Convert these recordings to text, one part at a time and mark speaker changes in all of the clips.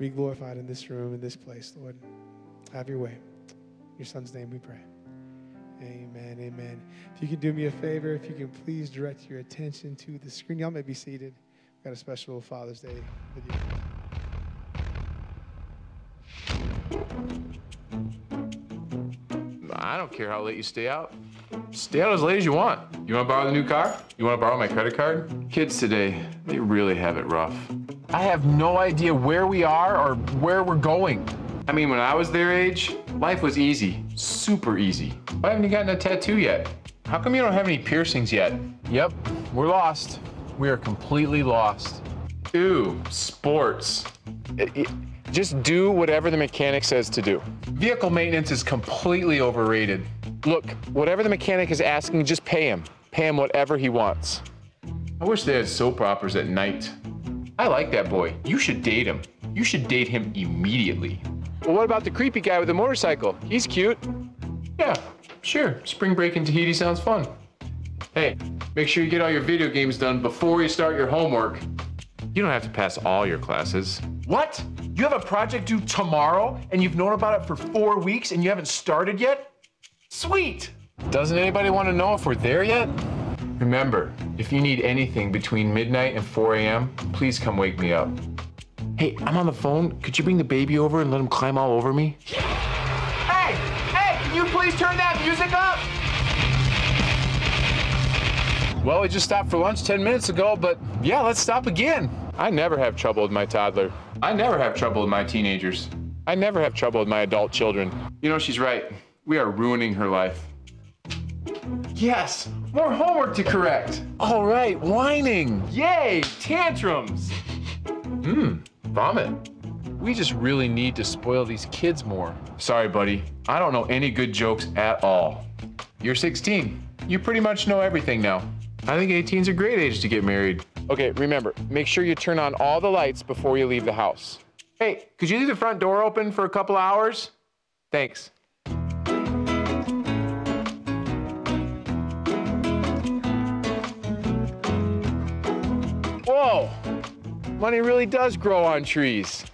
Speaker 1: Be glorified in this room, in this place, Lord. Have your way. In your son's name we pray. Amen. Amen. If you can do me a favor, if you can please direct your attention to the screen. Y'all may be seated. We've got a special Father's Day video.
Speaker 2: I don't care how late you stay out. Stay out as late as you want. You want to borrow the new car? You want to borrow my credit card? Kids today, they really have it rough.
Speaker 3: I have no idea where we are or where we're going.
Speaker 2: I mean, when I was their age, life was easy, super easy. Why haven't you gotten a tattoo yet? How come you don't have any piercings yet?
Speaker 3: Yep, we're lost. We are completely lost.
Speaker 2: Ooh, sports.
Speaker 3: Just do whatever the mechanic says to do.
Speaker 2: Vehicle maintenance is completely overrated.
Speaker 3: Look, whatever the mechanic is asking, just pay him. Pay him whatever he wants.
Speaker 2: I wish they had soap operas at night. I like that boy. You should date him. You should date him immediately.
Speaker 3: Well, what about the creepy guy with the motorcycle? He's cute.
Speaker 2: Yeah, sure. Spring break in Tahiti sounds fun. Hey, make sure you get all your video games done before you start your homework. You don't have to pass all your classes.
Speaker 3: What? You have a project due tomorrow and you've known about it for four weeks and you haven't started yet? Sweet! Doesn't anybody want to know if we're there yet?
Speaker 2: Remember, if you need anything between midnight and 4 a.m., please come wake me up. Hey, I'm on the phone. Could you bring the baby over and let him climb all over me?
Speaker 3: Hey! Hey! Can you please turn that music up? Well, we just stopped for lunch 10 minutes ago, but yeah, let's stop again. I never have trouble with my toddler.
Speaker 2: I never have trouble with my teenagers.
Speaker 3: I never have trouble with my adult children.
Speaker 2: You know, she's right. We are ruining her life. Yes, more homework to correct.
Speaker 3: All right, whining.
Speaker 2: Yay, tantrums. Hmm, vomit.
Speaker 3: We just really need to spoil these kids more.
Speaker 2: Sorry, buddy. I don't know any good jokes at all. You're 16. You pretty much know everything now. I think 18's a great age to get married.
Speaker 3: Okay, remember, make sure you turn on all the lights before you leave the house.
Speaker 2: Hey, could you leave the front door open for a couple hours? Thanks.
Speaker 3: Whoa! Money really does grow on trees.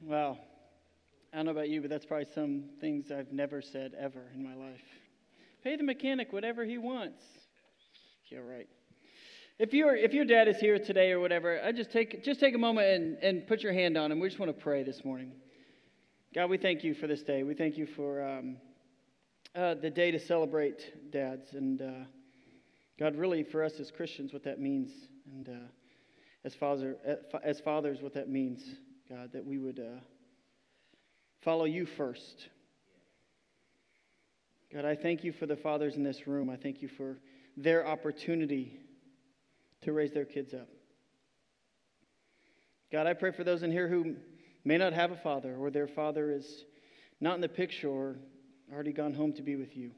Speaker 4: Well, I don't know about you, but that's probably some things I've never said ever in my life. Pay the mechanic whatever he wants. Yeah, right. If your if your dad is here today or whatever, I just take just take a moment and, and put your hand on him. We just want to pray this morning. God, we thank you for this day. We thank you for um, uh, the day to celebrate dads, and uh, God, really for us as Christians, what that means, and uh, as father as fathers, what that means. God, that we would uh, follow you first. God, I thank you for the fathers in this room. I thank you for their opportunity to raise their kids up. God, I pray for those in here who may not have a father or their father is not in the picture or already gone home to be with you.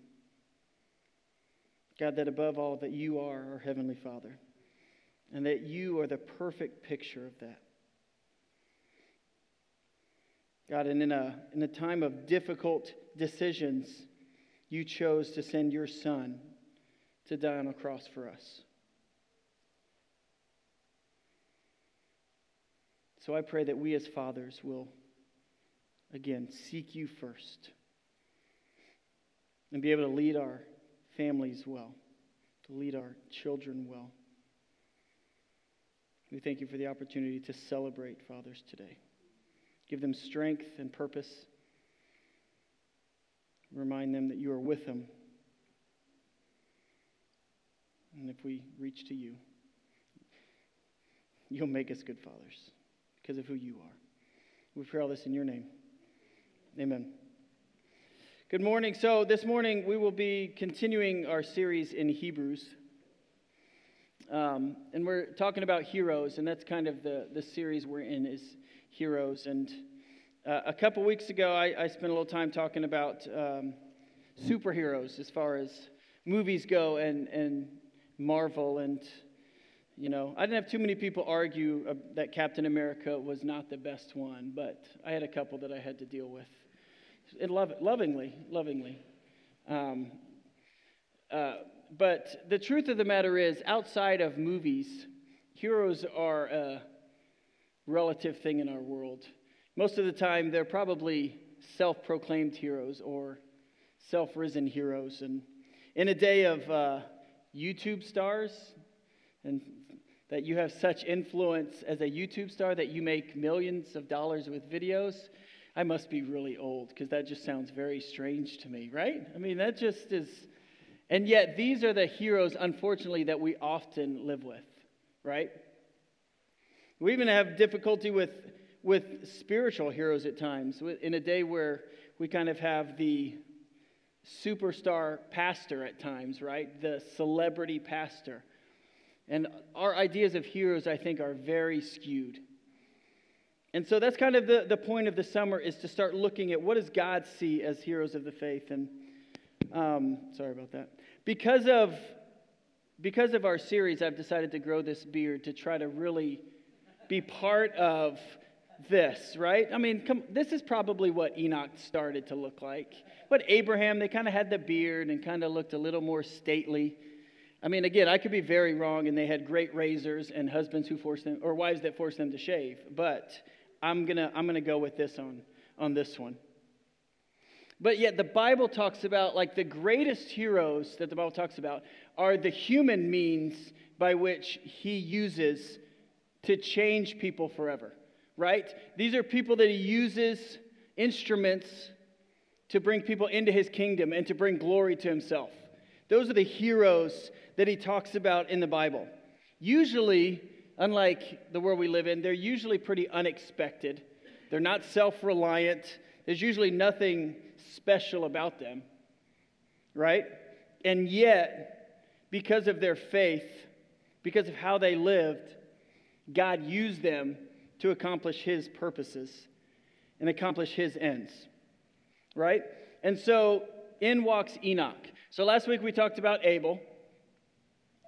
Speaker 4: God, that above all, that you are our Heavenly Father and that you are the perfect picture of that. God, and in a, in a time of difficult decisions, you chose to send your Son to die on a cross for us. So I pray that we as fathers will, again, seek you first and be able to lead our families well, to lead our children well. We thank you for the opportunity to celebrate fathers today. Give them strength and purpose. Remind them that you are with them. And if we reach to you, you'll make us good fathers because of who you are. We pray all this in your name. Amen. Good morning. So, this morning we will be continuing our series in Hebrews. Um, and we're talking about heroes, and that's kind of the, the series we're in is heroes. And uh, a couple weeks ago, I, I, spent a little time talking about um, superheroes as far as movies go and, and Marvel. And, you know, I didn't have too many people argue uh, that Captain America was not the best one, but I had a couple that I had to deal with. Love, lovingly, lovingly. Um, uh, but the truth of the matter is, outside of movies, heroes are a relative thing in our world. Most of the time, they're probably self proclaimed heroes or self risen heroes. And in a day of uh, YouTube stars, and that you have such influence as a YouTube star that you make millions of dollars with videos, I must be really old because that just sounds very strange to me, right? I mean, that just is. And yet, these are the heroes, unfortunately, that we often live with, right? We even have difficulty with, with spiritual heroes at times. In a day where we kind of have the superstar pastor at times, right? The celebrity pastor. And our ideas of heroes, I think, are very skewed. And so that's kind of the, the point of the summer is to start looking at what does God see as heroes of the faith. And um, sorry about that. Because of, because of our series, I've decided to grow this beard to try to really be part of this, right? I mean, come, this is probably what Enoch started to look like. But Abraham, they kind of had the beard and kind of looked a little more stately. I mean, again, I could be very wrong, and they had great razors and husbands who forced them, or wives that forced them to shave. But I'm gonna, I'm gonna go with this on, on this one. But yet, the Bible talks about, like, the greatest heroes that the Bible talks about are the human means by which he uses to change people forever right? These are people that he uses instruments to bring people into his kingdom and to bring glory to himself. Those are the heroes that he talks about in the Bible. Usually, unlike the world we live in, they're usually pretty unexpected. They're not self reliant. There's usually nothing special about them, right? And yet, because of their faith, because of how they lived, God used them to accomplish his purposes and accomplish his ends. Right? And so in walks Enoch. So last week we talked about Abel.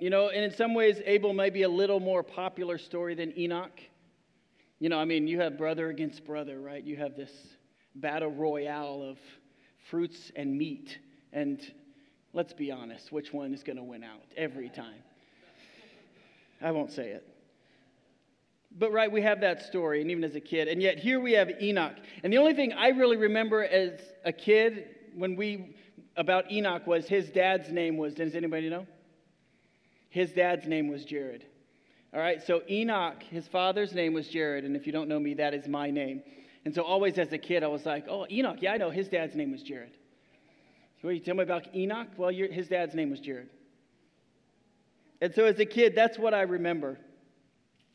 Speaker 4: You know, and in some ways, Abel may be a little more popular story than Enoch. You know, I mean, you have brother against brother, right? You have this battle royale of fruits and meat. And let's be honest, which one is going to win out every time? I won't say it. But, right, we have that story, and even as a kid. And yet, here we have Enoch. And the only thing I really remember as a kid when we, about Enoch, was his dad's name was, does anybody know? His dad's name was Jared. All right, so Enoch, his father's name was Jared. And if you don't know me, that is my name. And so, always as a kid, I was like, oh, Enoch, yeah, I know. His dad's name was Jared. What you tell me about Enoch? Well, his dad's name was Jared. And so, as a kid, that's what I remember.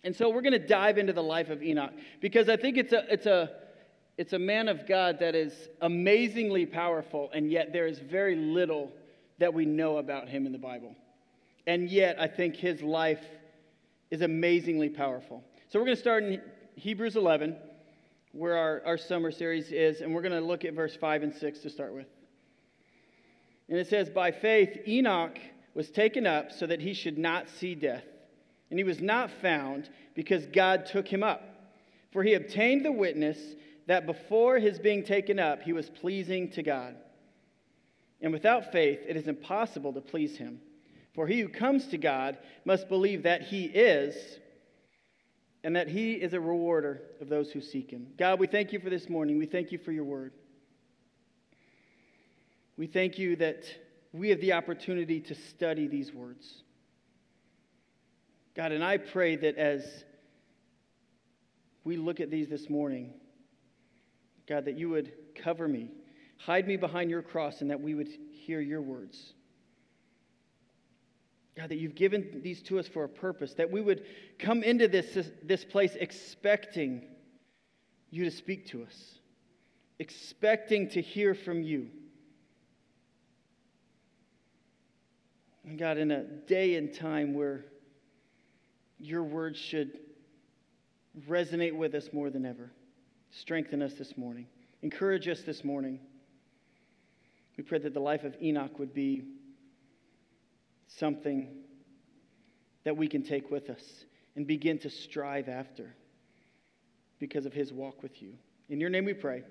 Speaker 4: And so we're going to dive into the life of Enoch because I think it's a, it's, a, it's a man of God that is amazingly powerful, and yet there is very little that we know about him in the Bible. And yet I think his life is amazingly powerful. So we're going to start in Hebrews 11, where our, our summer series is, and we're going to look at verse 5 and 6 to start with. And it says, By faith, Enoch was taken up so that he should not see death and he was not found because God took him up. For he obtained the witness that before his being taken up, he was pleasing to God. And without faith, it is impossible to please him. For he who comes to God must believe that he is, and that he is a rewarder of those who seek him. God, we thank you for this morning. We thank you for your word. We thank you that we have the opportunity to study these words. God, and I pray that as we look at these this morning, God, that you would cover me, hide me behind your cross, and that we would hear your words. God, that you've given these to us for a purpose, that we would come into this, this place expecting you to speak to us, expecting to hear from you. And God, in a day and time where your words should resonate with us more than ever. Strengthen us this morning. Encourage us this morning. We pray that the life of Enoch would be something that we can take with us and begin to strive after because of his walk with you. In your name we pray.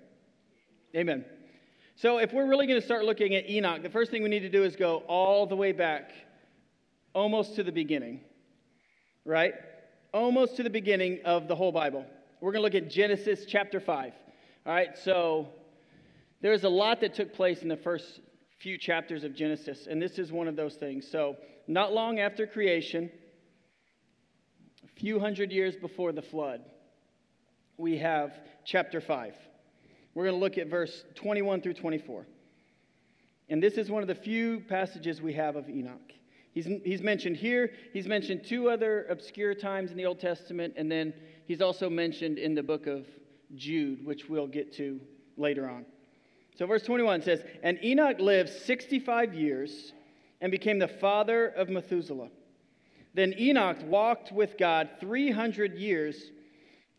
Speaker 4: Amen. So, if we're really going to start looking at Enoch, the first thing we need to do is go all the way back, almost to the beginning right? almost to the beginning of the whole Bible. We're going to look at Genesis chapter 5. All right, so there's a lot that took place in the first few chapters of Genesis, and this is one of those things. So, not long after creation, a few hundred years before the flood, we have chapter 5. We're going to look at verse 21 through 24. And this is one of the few passages we have of Enoch. He's, he's mentioned here, he's mentioned two other obscure times in the Old Testament, and then he's also mentioned in the book of Jude, which we'll get to later on. So, verse 21 says, And Enoch lived 65 years and became the father of Methuselah. Then Enoch walked with God 300 years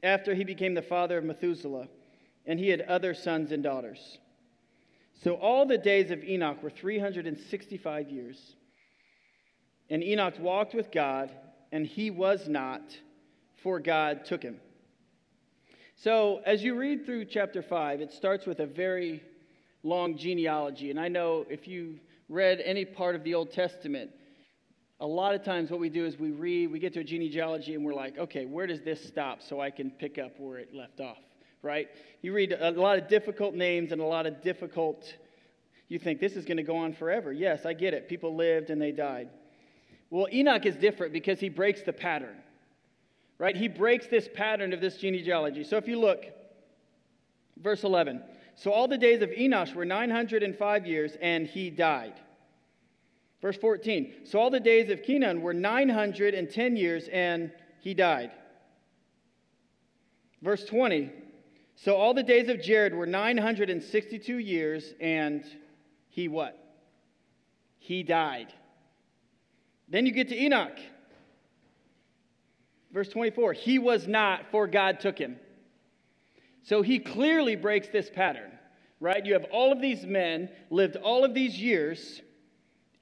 Speaker 4: after he became the father of Methuselah, and he had other sons and daughters. So all the days of Enoch were 365 years. And Enoch walked with God, and he was not, for God took him. So as you read through chapter 5, it starts with a very long genealogy. And I know if you read any part of the Old Testament, a lot of times what we do is we read, we get to a genealogy, and we're like, okay, where does this stop so I can pick up where it left off? right? You read a lot of difficult names and a lot of difficult, you think this is going to go on forever. Yes, I get it. People lived and they died. Well, Enoch is different because he breaks the pattern, right? He breaks this pattern of this genealogy. So if you look, verse 11. So all the days of Enosh were 905 years, and he died. Verse 14. So all the days of Kenan were 910 years, and he died. Verse 20. So all the days of Jared were 962 years, and he what? He died. Then you get to Enoch. Verse 24, he was not, for God took him. So he clearly breaks this pattern, right? You have all of these men, lived all of these years,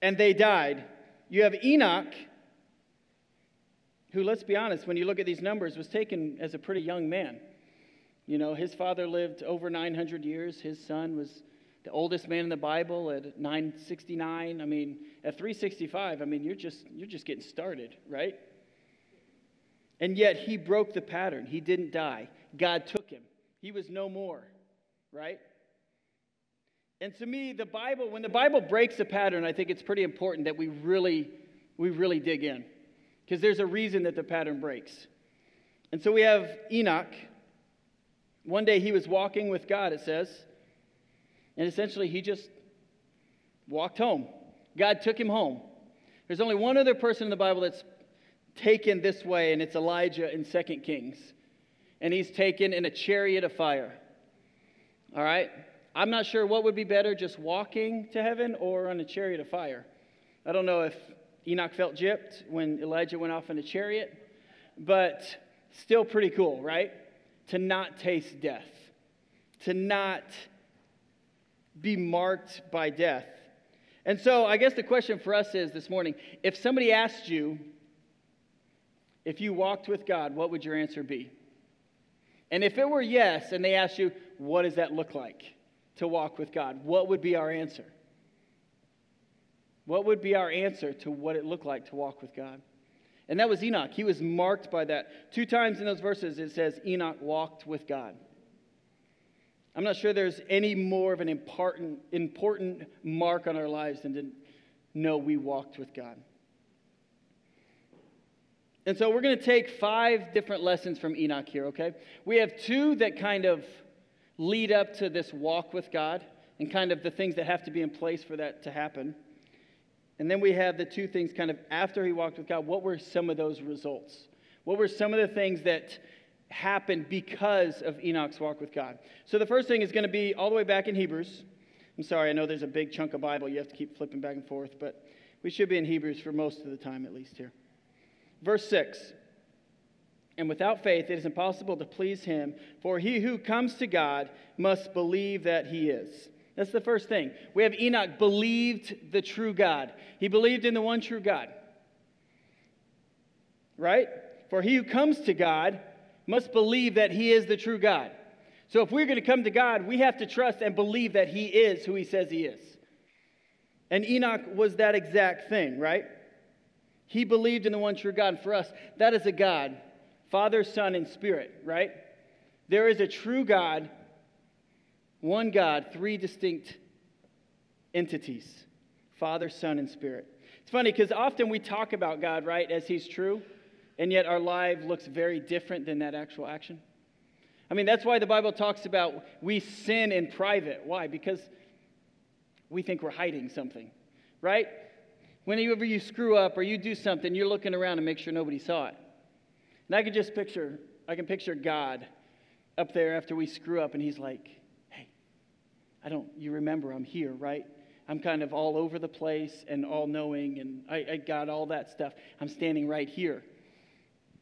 Speaker 4: and they died. You have Enoch, who, let's be honest, when you look at these numbers, was taken as a pretty young man. You know, his father lived over 900 years. His son was the oldest man in the Bible at 969. I mean, at 365, I mean, you're just you're just getting started, right? And yet he broke the pattern. He didn't die. God took him. He was no more, right? And to me, the Bible, when the Bible breaks a pattern, I think it's pretty important that we really, we really dig in. Because there's a reason that the pattern breaks. And so we have Enoch, one day he was walking with God, it says, and essentially he just walked home. God took him home. There's only one other person in the Bible that's taken this way, and it's Elijah in 2 Kings. And he's taken in a chariot of fire. All right? I'm not sure what would be better, just walking to heaven or on a chariot of fire. I don't know if Enoch felt gypped when Elijah went off in a chariot, but still pretty cool, right? to not taste death, to not be marked by death. And so, I guess the question for us is this morning if somebody asked you, if you walked with God, what would your answer be? And if it were yes, and they asked you, what does that look like to walk with God? What would be our answer? What would be our answer to what it looked like to walk with God? And that was Enoch. He was marked by that. Two times in those verses it says Enoch walked with God. I'm not sure there's any more of an important, important mark on our lives than to know we walked with God. And so we're going to take five different lessons from Enoch here, okay? We have two that kind of lead up to this walk with God and kind of the things that have to be in place for that to happen. And then we have the two things kind of after he walked with God. What were some of those results? What were some of the things that happened because of Enoch's walk with God? So the first thing is going to be all the way back in Hebrews. I'm sorry, I know there's a big chunk of Bible. You have to keep flipping back and forth, but we should be in Hebrews for most of the time, at least here. Verse 6 And without faith, it is impossible to please him, for he who comes to God must believe that he is that's the first thing. We have Enoch believed the true God. He believed in the one true God. Right? For he who comes to God must believe that he is the true God. So if we're going to come to God, we have to trust and believe that he is who he says he is. And Enoch was that exact thing, right? He believed in the one true God. And for us, that is a God Father, Son, and Spirit, right? There is a true God, one God, three distinct entities Father, Son, and Spirit. It's funny because often we talk about God, right, as He's true, and yet our life looks very different than that actual action. I mean, that's why the Bible talks about we sin in private. Why? Because we think we're hiding something, right? Whenever you screw up or you do something, you're looking around to make sure nobody saw it. And I can just picture, I can picture God up there after we screw up, and he's like, hey, I don't, you remember I'm here, right? I'm kind of all over the place and all knowing, and I, I got all that stuff. I'm standing right here.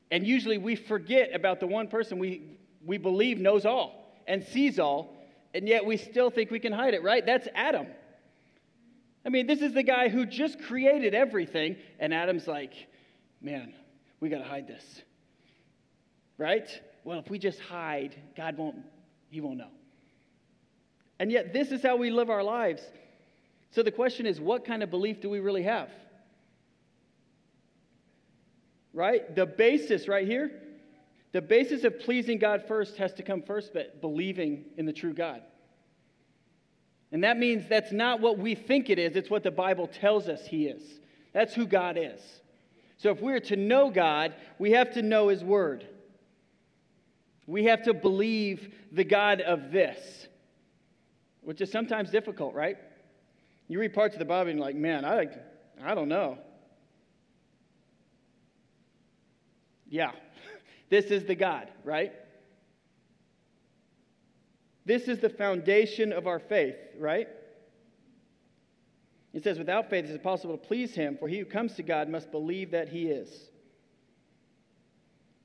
Speaker 4: And usually we forget about the one person we, we believe knows all and sees all, and yet we still think we can hide it, right? That's Adam. I mean, this is the guy who just created everything, and Adam's like, man, we got to hide this. Right? Well, if we just hide, God won't, He won't know. And yet, this is how we live our lives. So the question is, what kind of belief do we really have? Right? The basis right here, the basis of pleasing God first has to come first, but believing in the true God. And that means that's not what we think it is, it's what the Bible tells us He is. That's who God is. So if we're to know God, we have to know His Word. We have to believe the God of this, which is sometimes difficult, right? You read parts of the Bible and you're like, man, I, I don't know. Yeah, this is the God, right? This is the foundation of our faith, right? It says, without faith, it is impossible to please him, for he who comes to God must believe that he is.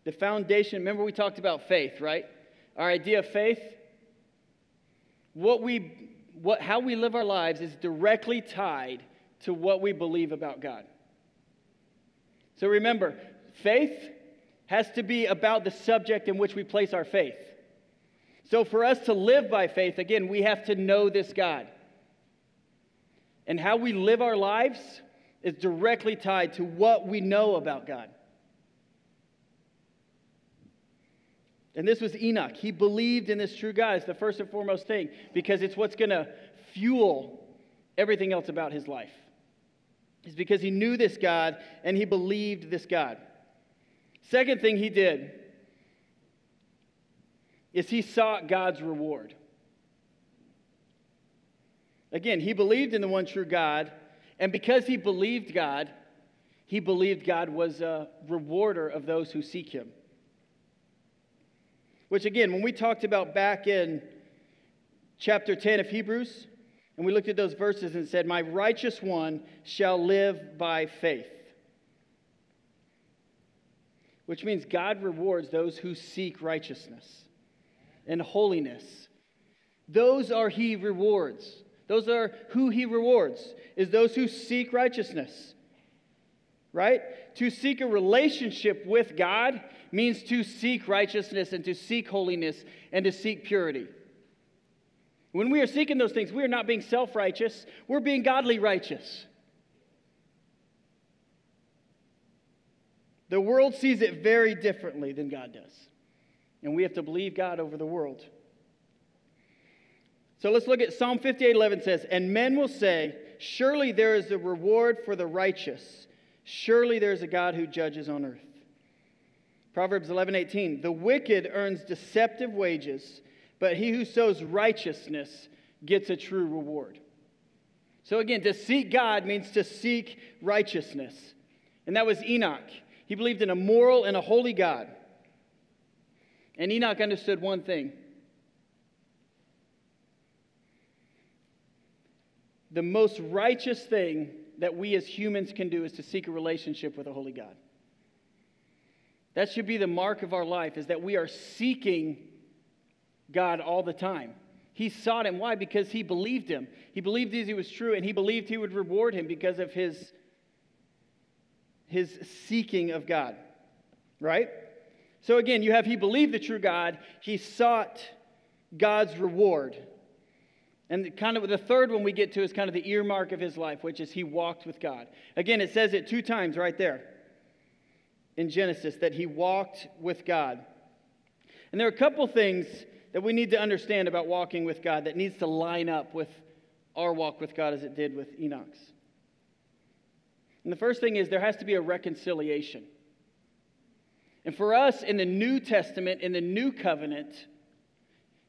Speaker 4: The foundation, remember we talked about faith, right? Our idea of faith, what we, what, how we live our lives is directly tied to what we believe about God. So remember, faith has to be about the subject in which we place our faith. So, for us to live by faith, again, we have to know this God. And how we live our lives is directly tied to what we know about God. And this was Enoch. He believed in this true God. It's the first and foremost thing because it's what's going to fuel everything else about his life. It's because he knew this God and he believed this God. Second thing he did is he sought God's reward. Again, he believed in the one true God, and because he believed God, he believed God was a rewarder of those who seek him. Which, again, when we talked about back in chapter 10 of Hebrews, and we looked at those verses and said, My righteous one shall live by faith. Which means God rewards those who seek righteousness and holiness. Those are he rewards. Those are who he rewards, is those who seek righteousness. Right? To seek a relationship with God means to seek righteousness and to seek holiness and to seek purity. When we are seeking those things, we are not being self righteous, we're being godly righteous. The world sees it very differently than God does. And we have to believe God over the world. So let's look at Psalm 58 11 says, And men will say, Surely there is a reward for the righteous. Surely there is a God who judges on earth. Proverbs 11 18, The wicked earns deceptive wages, but he who sows righteousness gets a true reward. So again, to seek God means to seek righteousness. And that was Enoch. He believed in a moral and a holy God. And Enoch understood one thing the most righteous thing that we as humans can do is to seek a relationship with a holy God. That should be the mark of our life, is that we are seeking God all the time. He sought him. Why? Because he believed him. He believed that he was true, and he believed he would reward him because of his, his seeking of God. Right? So again, you have he believed the true God, he sought God's reward. And kind of the third one we get to is kind of the earmark of his life, which is he walked with God. Again, it says it two times right there. in Genesis that he walked with God. And there are a couple things that we need to understand about walking with God that needs to line up with our walk with God as it did with Enoch's. And the first thing is there has to be a reconciliation. And for us in the New Testament, in the New Covenant,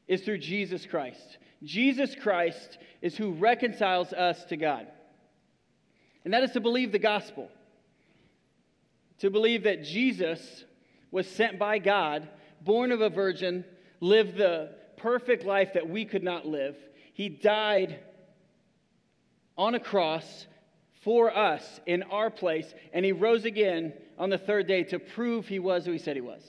Speaker 4: is through Jesus Christ. Jesus Christ is who reconciles us to God. And that is to believe the gospel. To believe that Jesus was sent by God, born of a virgin, lived the perfect life that we could not live. He died on a cross for us in our place, and he rose again on the third day to prove he was who he said he was.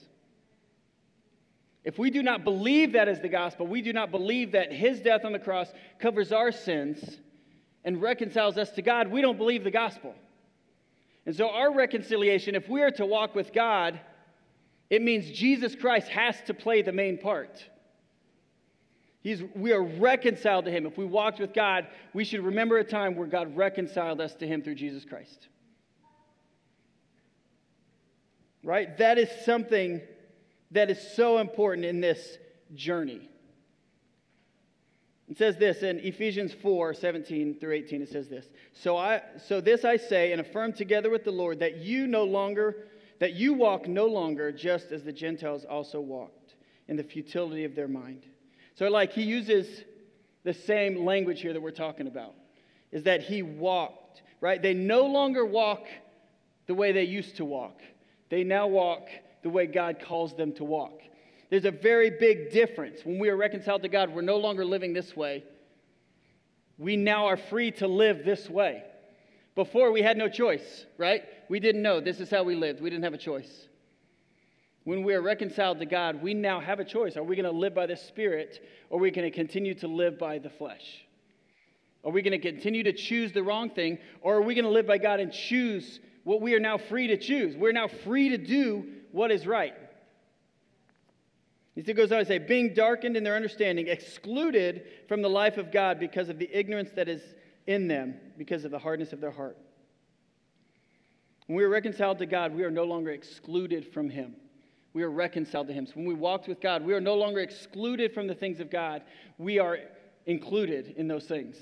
Speaker 4: If we do not believe that is the gospel, we do not believe that his death on the cross covers our sins and reconciles us to God, we don't believe the gospel. And so, our reconciliation, if we are to walk with God, it means Jesus Christ has to play the main part. He's, we are reconciled to Him. If we walked with God, we should remember a time where God reconciled us to Him through Jesus Christ. Right? That is something that is so important in this journey. It says this in Ephesians 4 17 through 18. It says this. So, I, so this I say and affirm together with the Lord that you no longer, that you walk no longer just as the Gentiles also walked in the futility of their mind. So, like, he uses the same language here that we're talking about is that he walked, right? They no longer walk the way they used to walk, they now walk the way God calls them to walk. There's a very big difference. When we are reconciled to God, we're no longer living this way. We now are free to live this way. Before, we had no choice, right? We didn't know this is how we lived. We didn't have a choice. When we are reconciled to God, we now have a choice. Are we going to live by the Spirit or are we going to continue to live by the flesh? Are we going to continue to choose the wrong thing or are we going to live by God and choose what we are now free to choose? We're now free to do what is right. He goes on to say, being darkened in their understanding, excluded from the life of God because of the ignorance that is in them, because of the hardness of their heart. When we are reconciled to God, we are no longer excluded from Him. We are reconciled to Him. So when we walked with God, we are no longer excluded from the things of God. We are included in those things.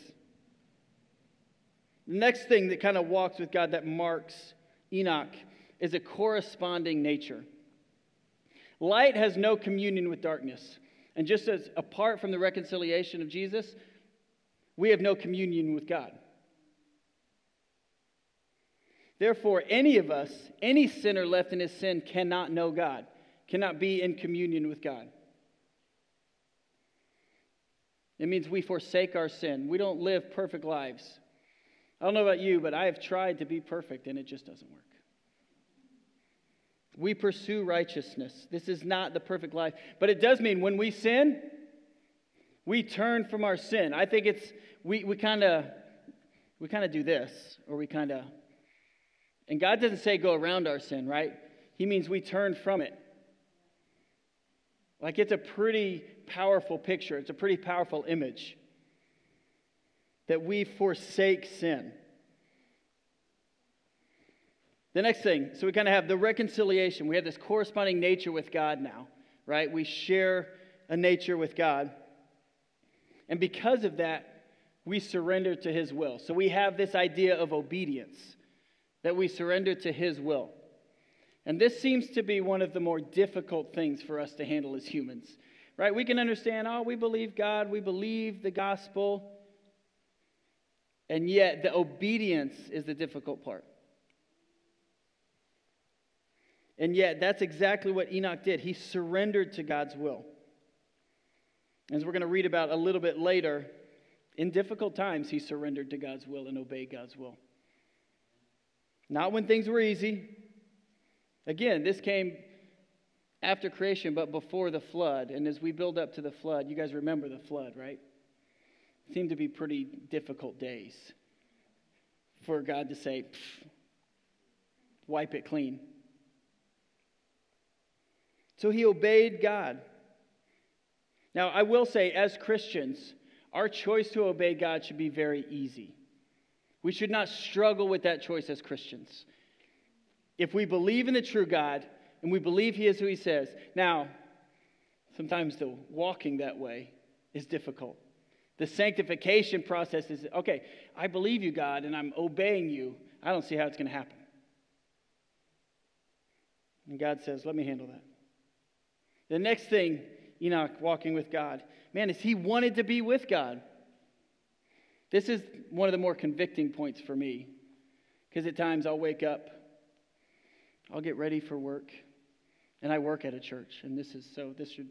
Speaker 4: The next thing that kind of walks with God that marks Enoch is a corresponding nature. Light has no communion with darkness. And just as apart from the reconciliation of Jesus, we have no communion with God. Therefore, any of us, any sinner left in his sin, cannot know God, cannot be in communion with God. It means we forsake our sin. We don't live perfect lives. I don't know about you, but I have tried to be perfect and it just doesn't work. We pursue righteousness. This is not the perfect life, but it does mean when we sin, we turn from our sin. I think it's we we kind of we kind of do this or we kind of and God doesn't say go around our sin, right? He means we turn from it. Like it's a pretty powerful picture. It's a pretty powerful image that we forsake sin. The next thing, so we kind of have the reconciliation. We have this corresponding nature with God now, right? We share a nature with God. And because of that, we surrender to His will. So we have this idea of obedience, that we surrender to His will. And this seems to be one of the more difficult things for us to handle as humans, right? We can understand, oh, we believe God, we believe the gospel, and yet the obedience is the difficult part. And yet, that's exactly what Enoch did. He surrendered to God's will. As we're going to read about a little bit later, in difficult times, he surrendered to God's will and obeyed God's will. Not when things were easy. Again, this came after creation, but before the flood. And as we build up to the flood, you guys remember the flood, right? It seemed to be pretty difficult days for God to say, wipe it clean. So he obeyed God. Now, I will say, as Christians, our choice to obey God should be very easy. We should not struggle with that choice as Christians. If we believe in the true God and we believe He is who He says, now, sometimes the walking that way is difficult. The sanctification process is okay, I believe you, God, and I'm obeying you. I don't see how it's going to happen. And God says, Let me handle that. The next thing, Enoch walking with God, man, is he wanted to be with God. This is one of the more convicting points for me because at times I'll wake up, I'll get ready for work, and I work at a church, and this is so, this should,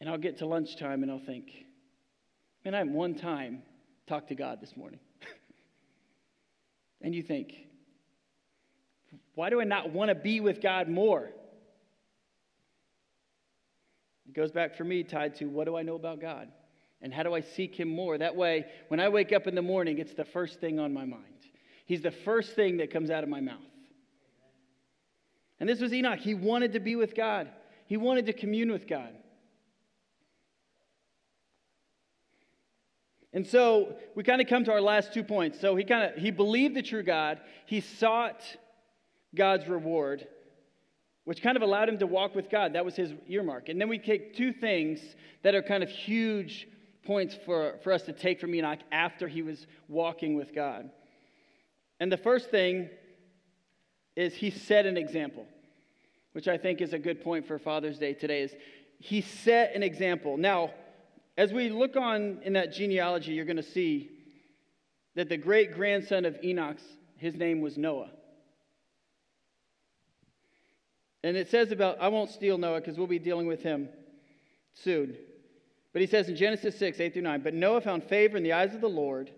Speaker 4: and I'll get to lunchtime and I'll think, man, I one time talked to God this morning. and you think, why do I not want to be with God more? It goes back for me tied to what do I know about God? And how do I seek Him more? That way, when I wake up in the morning, it's the first thing on my mind. He's the first thing that comes out of my mouth. And this was Enoch. He wanted to be with God, he wanted to commune with God. And so we kind of come to our last two points. So he kind of he believed the true God, he sought God's reward, which kind of allowed him to walk with God. That was his earmark. And then we take two things that are kind of huge points for, for us to take from Enoch after he was walking with God. And the first thing is he set an example, which I think is a good point for Father's Day today, is he set an example. Now, as we look on in that genealogy, you're going to see that the great grandson of Enoch, his name was Noah. And it says about, I won't steal Noah because we'll be dealing with him soon. But he says in Genesis 6, 8 through 9, But Noah found favor in the eyes of the Lord.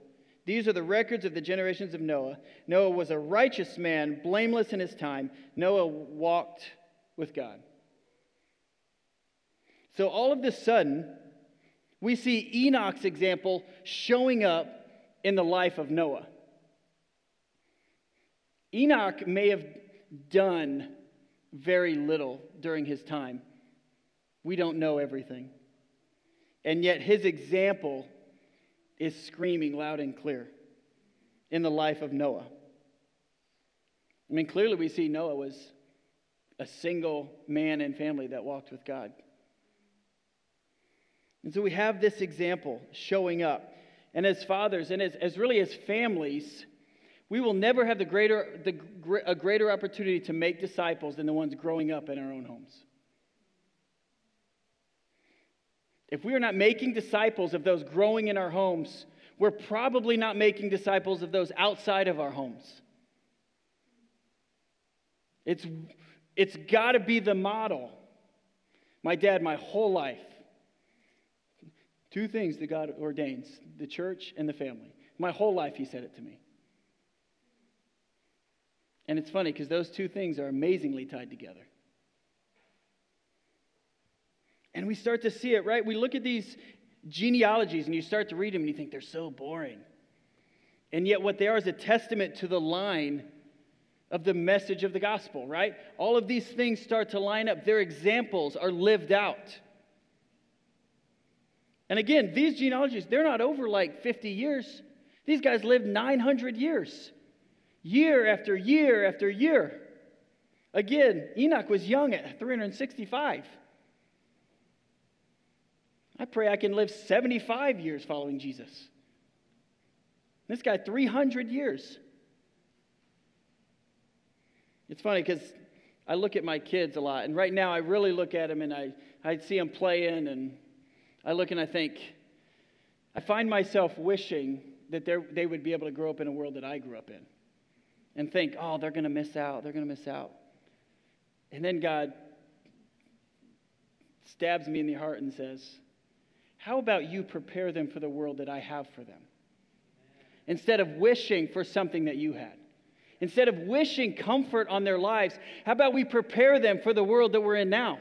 Speaker 4: These are the records of the generations of Noah. Noah was a righteous man, blameless in his time. Noah walked with God. So all of this sudden, we see Enoch's example showing up in the life of Noah. Enoch may have done very little during his time. We don't know everything. And yet his example is screaming loud and clear in the life of Noah. I mean, clearly we see Noah was a single man and family that walked with God. And so we have this example showing up. And as fathers and as, as really as families, we will never have the greater, the, a greater opportunity to make disciples than the ones growing up in our own homes. If we are not making disciples of those growing in our homes, we're probably not making disciples of those outside of our homes. It's, it's got to be the model. My dad, my whole life, two things that God ordains the church and the family. My whole life, he said it to me. And it's funny because those two things are amazingly tied together. And we start to see it, right? We look at these genealogies and you start to read them and you think they're so boring. And yet, what they are is a testament to the line of the message of the gospel, right? All of these things start to line up. Their examples are lived out. And again, these genealogies, they're not over like 50 years. These guys lived 900 years year after year after year. Again, Enoch was young at 365. I pray I can live 75 years following Jesus. This guy, 300 years. It's funny because I look at my kids a lot, and right now I really look at them and I, I see them playing, and I look and I think, I find myself wishing that they would be able to grow up in a world that I grew up in and think, oh, they're going to miss out. They're going to miss out. And then God stabs me in the heart and says, How about you prepare them for the world that I have for them? Instead of wishing for something that you had. Instead of wishing comfort on their lives, how about we prepare them for the world that we're in now?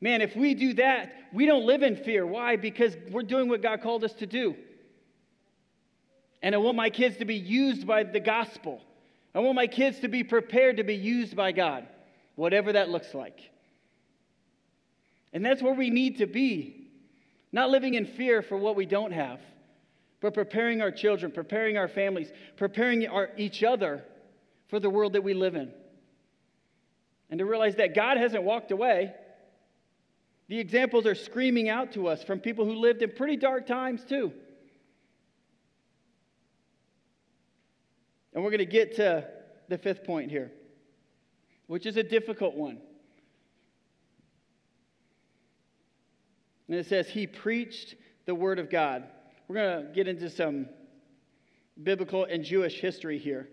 Speaker 4: Man, if we do that, we don't live in fear. Why? Because we're doing what God called us to do. And I want my kids to be used by the gospel. I want my kids to be prepared to be used by God, whatever that looks like. And that's where we need to be. Not living in fear for what we don't have, but preparing our children, preparing our families, preparing our, each other for the world that we live in. And to realize that God hasn't walked away. The examples are screaming out to us from people who lived in pretty dark times, too. And we're going to get to the fifth point here, which is a difficult one. And it says, He preached the word of God. We're going to get into some biblical and Jewish history here.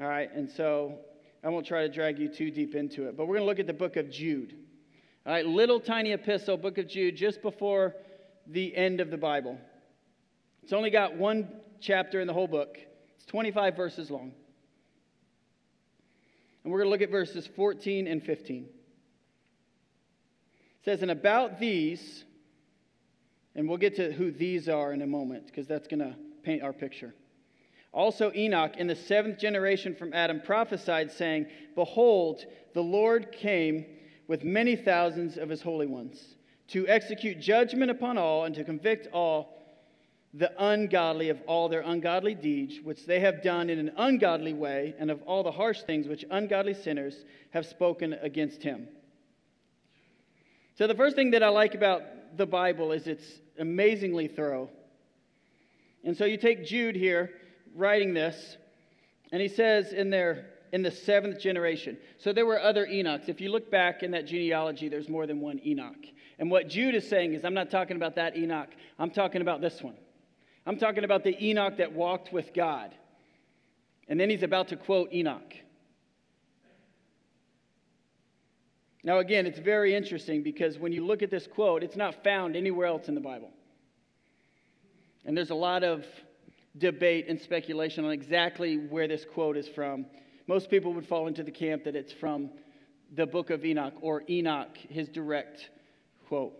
Speaker 4: All right, and so I won't try to drag you too deep into it, but we're going to look at the book of Jude. All right, little tiny epistle, book of Jude, just before the end of the Bible. It's only got one chapter in the whole book, it's 25 verses long. And we're going to look at verses 14 and 15. It says, And about these, and we'll get to who these are in a moment, because that's going to paint our picture. Also, Enoch, in the seventh generation from Adam, prophesied, saying, Behold, the Lord came with many thousands of his holy ones to execute judgment upon all and to convict all the ungodly of all their ungodly deeds, which they have done in an ungodly way, and of all the harsh things which ungodly sinners have spoken against him. So, the first thing that I like about the Bible is it's amazingly thorough. And so, you take Jude here writing this, and he says in there, in the seventh generation. So there were other Enochs. If you look back in that genealogy, there's more than one Enoch. And what Jude is saying is, I'm not talking about that Enoch, I'm talking about this one. I'm talking about the Enoch that walked with God. And then he's about to quote Enoch. Now, again, it's very interesting because when you look at this quote, it's not found anywhere else in the Bible. And there's a lot of debate and speculation on exactly where this quote is from. Most people would fall into the camp that it's from the book of Enoch or Enoch, his direct quote.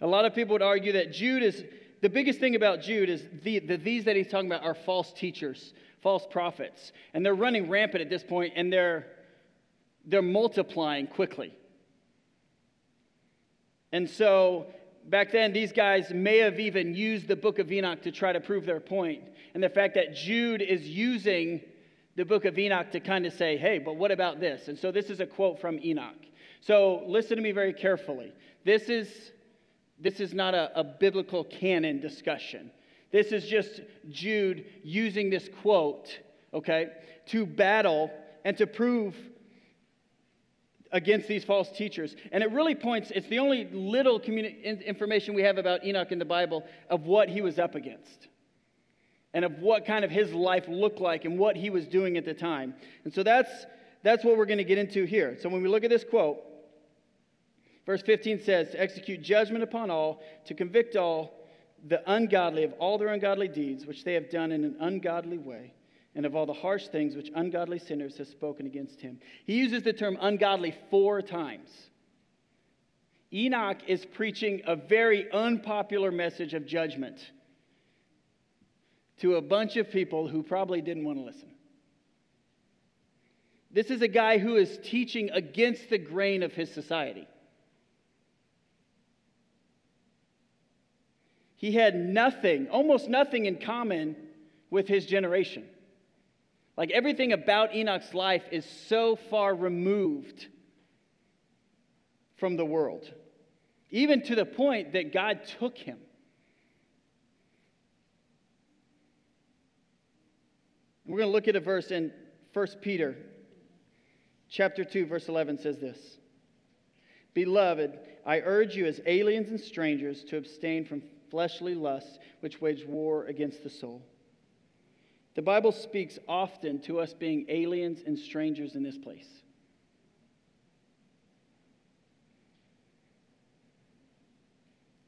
Speaker 4: A lot of people would argue that Jude is the biggest thing about Jude is the, the, these that he's talking about are false teachers, false prophets. And they're running rampant at this point and they're, they're multiplying quickly. And so back then, these guys may have even used the book of Enoch to try to prove their point. And the fact that Jude is using the book of Enoch to kind of say, hey, but what about this? And so this is a quote from Enoch. So listen to me very carefully. This is, this is not a, a biblical canon discussion. This is just Jude using this quote, okay, to battle and to prove against these false teachers. And it really points, it's the only little communi- information we have about Enoch in the Bible of what he was up against and of what kind of his life looked like and what he was doing at the time. And so that's, that's what we're going to get into here. So when we look at this quote, verse 15 says, To execute judgment upon all, to convict all the ungodly of all their ungodly deeds, which they have done in an ungodly way and of all the harsh things which ungodly sinners have spoken against him. He uses the term ungodly four times. Enoch is preaching a very unpopular message of judgment to a bunch of people who probably didn't want to listen. This is a guy who is teaching against the grain of his society. He had nothing, almost nothing in common with his generation. Like everything about Enoch's life is so far removed from the world, even to the point that God took him. We're going to look at a verse in 1 Peter chapter 2 verse 11 says this. Beloved, I urge you as aliens and strangers to abstain from fleshly lusts which wage war against the soul. The Bible speaks often to us being aliens and strangers in this place.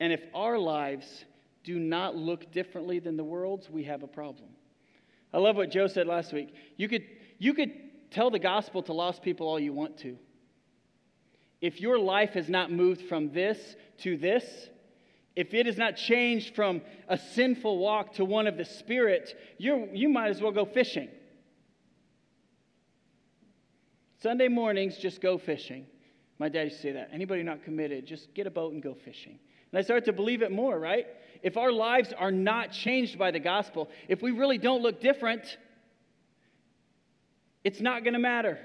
Speaker 4: And if our lives do not look differently than the world's, we have a problem. I love what Joe said last week. You could, you could tell the gospel to lost people all you want to. If your life has not moved from this to this, if it is not changed from a sinful walk to one of the Spirit, you you might as well go fishing. Sunday mornings, just go fishing. My dad used to say that. Anybody not committed, just get a boat and go fishing. And I start to believe it more, right? If our lives are not changed by the gospel, if we really don't look different, it's not going to matter.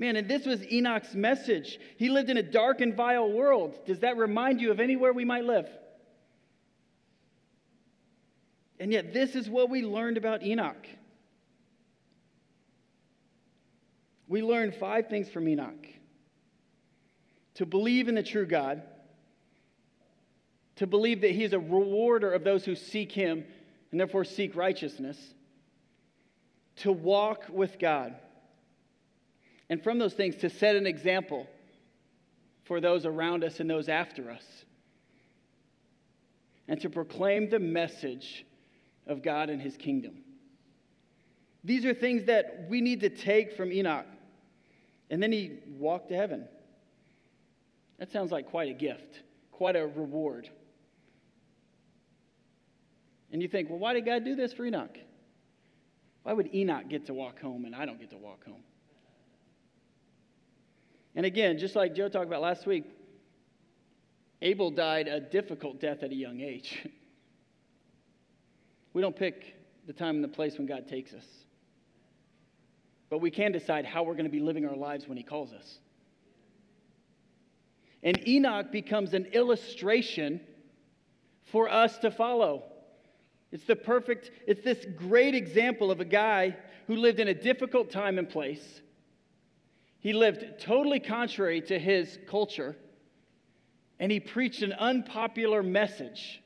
Speaker 4: Man, and this was Enoch's message. He lived in a dark and vile world. Does that remind you of anywhere we might live? And yet, this is what we learned about Enoch. We learned five things from Enoch to believe in the true God, to believe that He is a rewarder of those who seek Him and therefore seek righteousness, to walk with God, and from those things to set an example for those around us and those after us, and to proclaim the message of God and his kingdom. These are things that we need to take from Enoch. And then he walked to heaven. That sounds like quite a gift, quite a reward. And you think, well, why did God do this for Enoch? Why would Enoch get to walk home and I don't get to walk home? And again, just like Joe talked about last week, Abel died a difficult death at a young age. We don't pick the time and the place when God takes us. But we can decide how we're going to be living our lives when He calls us. And Enoch becomes an illustration for us to follow. It's the perfect, it's this great example of a guy who lived in a difficult time and place. He lived totally contrary to his culture, and he preached an unpopular message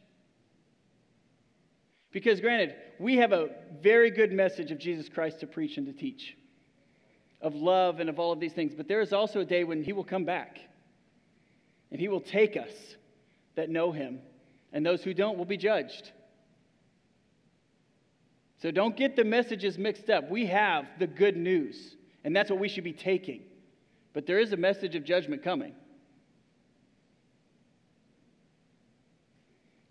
Speaker 4: because, granted, we have a very good message of Jesus Christ to preach and to teach, of love and of all of these things. But there is also a day when He will come back and He will take us that know Him, and those who don't will be judged. So don't get the messages mixed up. We have the good news, and that's what we should be taking. But there is a message of judgment coming.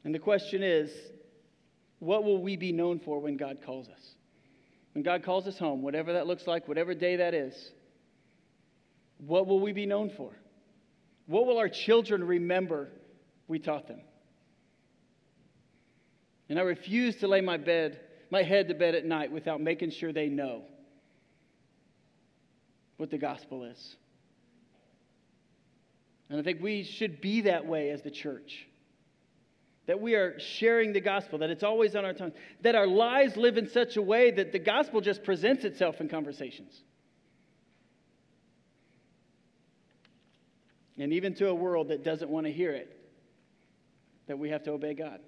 Speaker 4: And the question is what will we be known for when God calls us? When God calls us home, whatever that looks like, whatever day that is, what will we be known for? What will our children remember we taught them? And I refuse to lay my bed, my head to bed at night without making sure they know what the gospel is. And I think we should be that way as the church that we are sharing the gospel, that it's always on our tongue, that our lives live in such a way that the gospel just presents itself in conversations. And even to a world that doesn't want to hear it, that we have to obey God.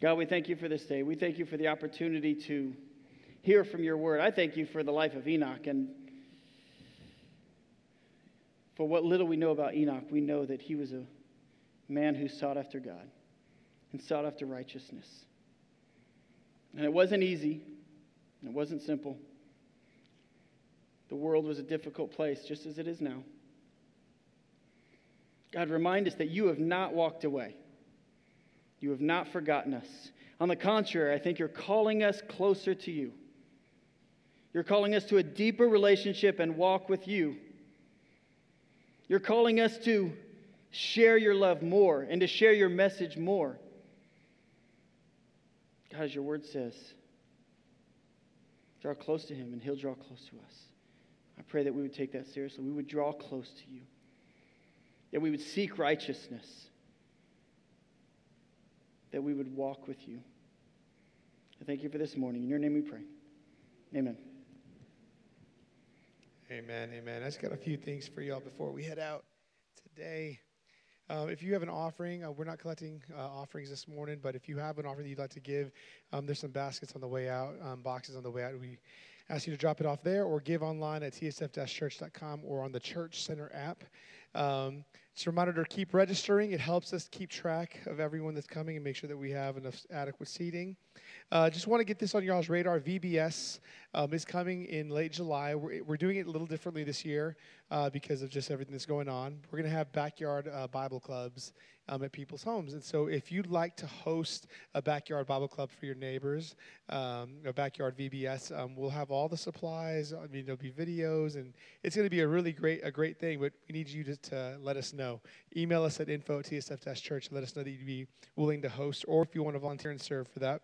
Speaker 4: God, we thank you for this day. We thank you for the opportunity to hear from your word. I thank you for the life of Enoch and for what little we know about Enoch. We know that he was a man who sought after God and sought after righteousness. And it wasn't easy, it wasn't simple. The world was a difficult place, just as it is now. God, remind us that you have not walked away. You have not forgotten us. On the contrary, I think you're calling us closer to you. You're calling us to a deeper relationship and walk with you. You're calling us to share your love more and to share your message more. God, as your word says, draw close to him and he'll draw close to us. I pray that we would take that seriously. We would draw close to you, that we would seek righteousness, that we would walk with you. I thank you for this morning. In your name we pray. Amen.
Speaker 1: Amen. Amen. I just got a few things for y'all before we head out today. Um, if you have an offering, uh, we're not collecting uh, offerings this morning, but if you have an offering that you'd like to give, um, there's some baskets on the way out, um, boxes on the way out. We ask you to drop it off there or give online at tsf-church.com or on the Church Center app. Um, just a reminder to keep registering. It helps us keep track of everyone that's coming and make sure that we have enough adequate seating. Uh, just want to get this on y'all's radar. VBS um, is coming in late July. We're, we're doing it a little differently this year uh, because of just everything that's going on. We're going to have backyard uh, Bible clubs um, at people's homes. And so, if you'd like to host a backyard Bible club for your neighbors, um, a backyard VBS, um, we'll have all the supplies. I mean, there'll be videos, and it's going to be a really great a great thing. But we need you to, to let us know. Email us at info at tsf-church. Let us know that you'd be willing to host, or if you want to volunteer and serve for that.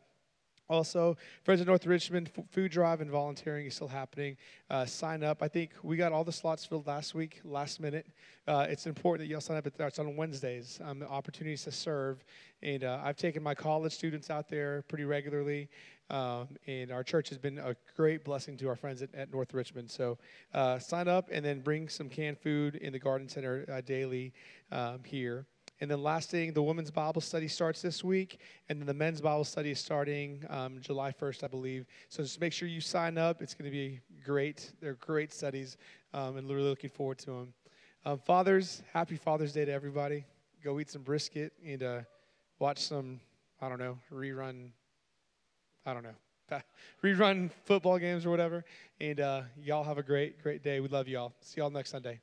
Speaker 1: Also, Friends of North Richmond food drive and volunteering is still happening. Uh, sign up. I think we got all the slots filled last week, last minute. Uh, it's important that y'all sign up. It's on Wednesdays. Um, opportunities to serve, and uh, I've taken my college students out there pretty regularly. Um, and our church has been a great blessing to our friends at, at North Richmond. So uh, sign up and then bring some canned food in the garden center uh, daily um, here. And then last thing, the women's Bible study starts this week, and then the men's Bible study is starting um, July 1st, I believe. So just make sure you sign up. It's going to be great. They're great studies, um, and really looking forward to them. Um, fathers, happy Father's Day to everybody. Go eat some brisket and uh, watch some, I don't know, rerun, I don't know, rerun football games or whatever. And uh, y'all have a great, great day. We love y'all. See y'all next Sunday.